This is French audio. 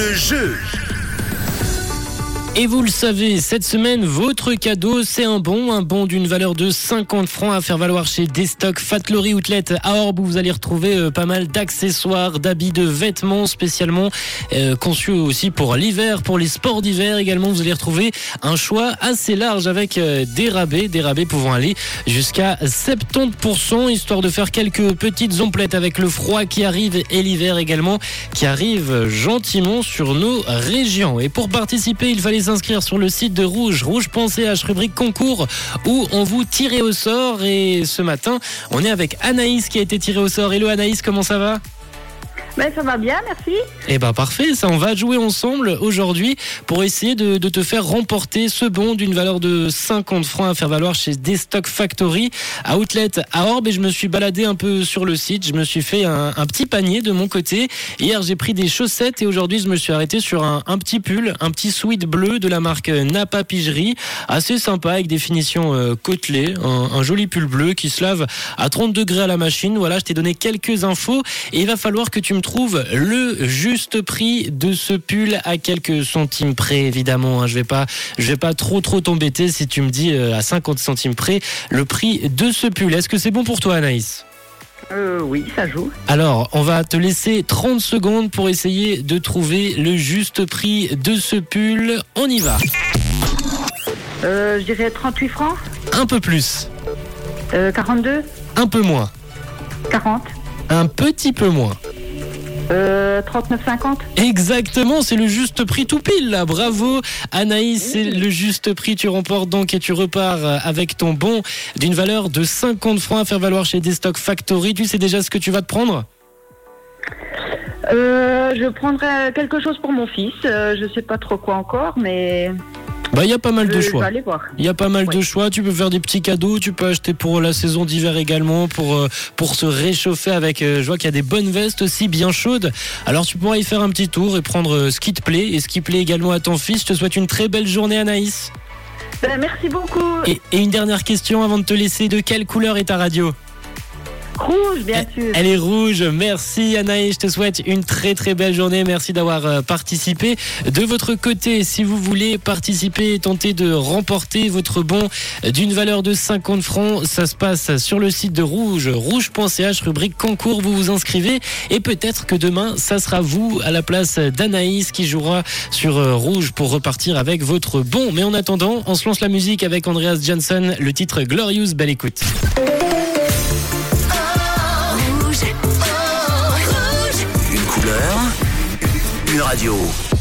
le jeu. Et vous le savez, cette semaine, votre cadeau, c'est un bon, un bon d'une valeur de 50 francs à faire valoir chez Destock Fatlory Outlet à Orbe où vous allez retrouver euh, pas mal d'accessoires, d'habits, de vêtements spécialement euh, conçus aussi pour l'hiver, pour les sports d'hiver également. Vous allez retrouver un choix assez large avec euh, des rabais, des rabais pouvant aller jusqu'à 70% histoire de faire quelques petites omplettes avec le froid qui arrive et l'hiver également qui arrive gentiment sur nos régions. Et pour participer, il fallait s'inscrire sur le site de Rouge, rouge.ch, rubrique concours, où on vous tirait au sort. Et ce matin, on est avec Anaïs qui a été tirée au sort. Hello Anaïs, comment ça va? Ben, ça va bien, merci. Eh ben parfait, ça on va jouer ensemble aujourd'hui pour essayer de, te faire remporter ce bon d'une valeur de 50 francs à faire valoir chez Destock Factory à Outlet à Orbe et je me suis baladé un peu sur le site, je me suis fait un, petit panier de mon côté. Hier j'ai pris des chaussettes et aujourd'hui je me suis arrêté sur un, un petit pull, un petit sweat bleu de la marque Napa Pigerie, assez sympa avec des finitions euh, côtelées, un, un joli pull bleu qui se lave à 30 degrés à la machine. Voilà, je t'ai donné quelques infos et il va falloir que tu me trouves le juste prix de ce pull à quelques centimes près évidemment. hein. Je vais pas, je vais pas trop trop t'embêter si tu me dis euh, à 50 centimes près le prix de ce pull. Est-ce que c'est bon pour toi Anaïs? Euh, oui, ça joue. alors, on va te laisser 30 secondes pour essayer de trouver le juste prix de ce pull. On y va. Euh, je dirais 38 francs. Un peu plus, Euh, 42, un peu moins, 40, un petit peu moins. Euh, 39, 50. Exactement, c'est le juste prix tout pile là. Bravo Anaïs, c'est le juste prix. Tu remportes donc et tu repars avec ton bon d'une valeur de 50 francs à faire valoir chez Destock Factory. Tu sais déjà ce que tu vas te prendre? Euh, je prendrai quelque chose pour mon fils. Euh, je sais pas trop quoi encore, mais Bah il y a pas mal je, de je choix. Il y a pas mal de choix. Tu peux faire des petits cadeaux. Tu peux acheter pour la saison d'hiver également, pour euh, pour se réchauffer avec. euh, je vois qu'il y a des bonnes vestes aussi bien chaudes. Alors tu pourras y faire un petit tour et prendre euh, ce qui te plaît et ce qui plaît également à ton fils. Je te souhaite une très belle journée, Anaïs. Ben, merci beaucoup. Et, et une dernière question avant de te laisser. De quelle couleur est ta radio? Rouge, bien sûr. Elle est rouge. Merci Anaïs. Je te souhaite une très très belle journée. Merci d'avoir euh, participé. De votre côté, si vous voulez participer et tenter de remporter votre bon d'une valeur de 50 francs, ça se passe sur le site de Rouge, rouge.ch, rubrique concours. Vous vous inscrivez et peut-être que demain, ça sera vous à la place d'Anaïs qui jouera sur euh, Rouge pour repartir avec votre bon. Mais en attendant, on se lance la musique avec Andreas Johnson, le titre Glorious. Belle écoute. Radio.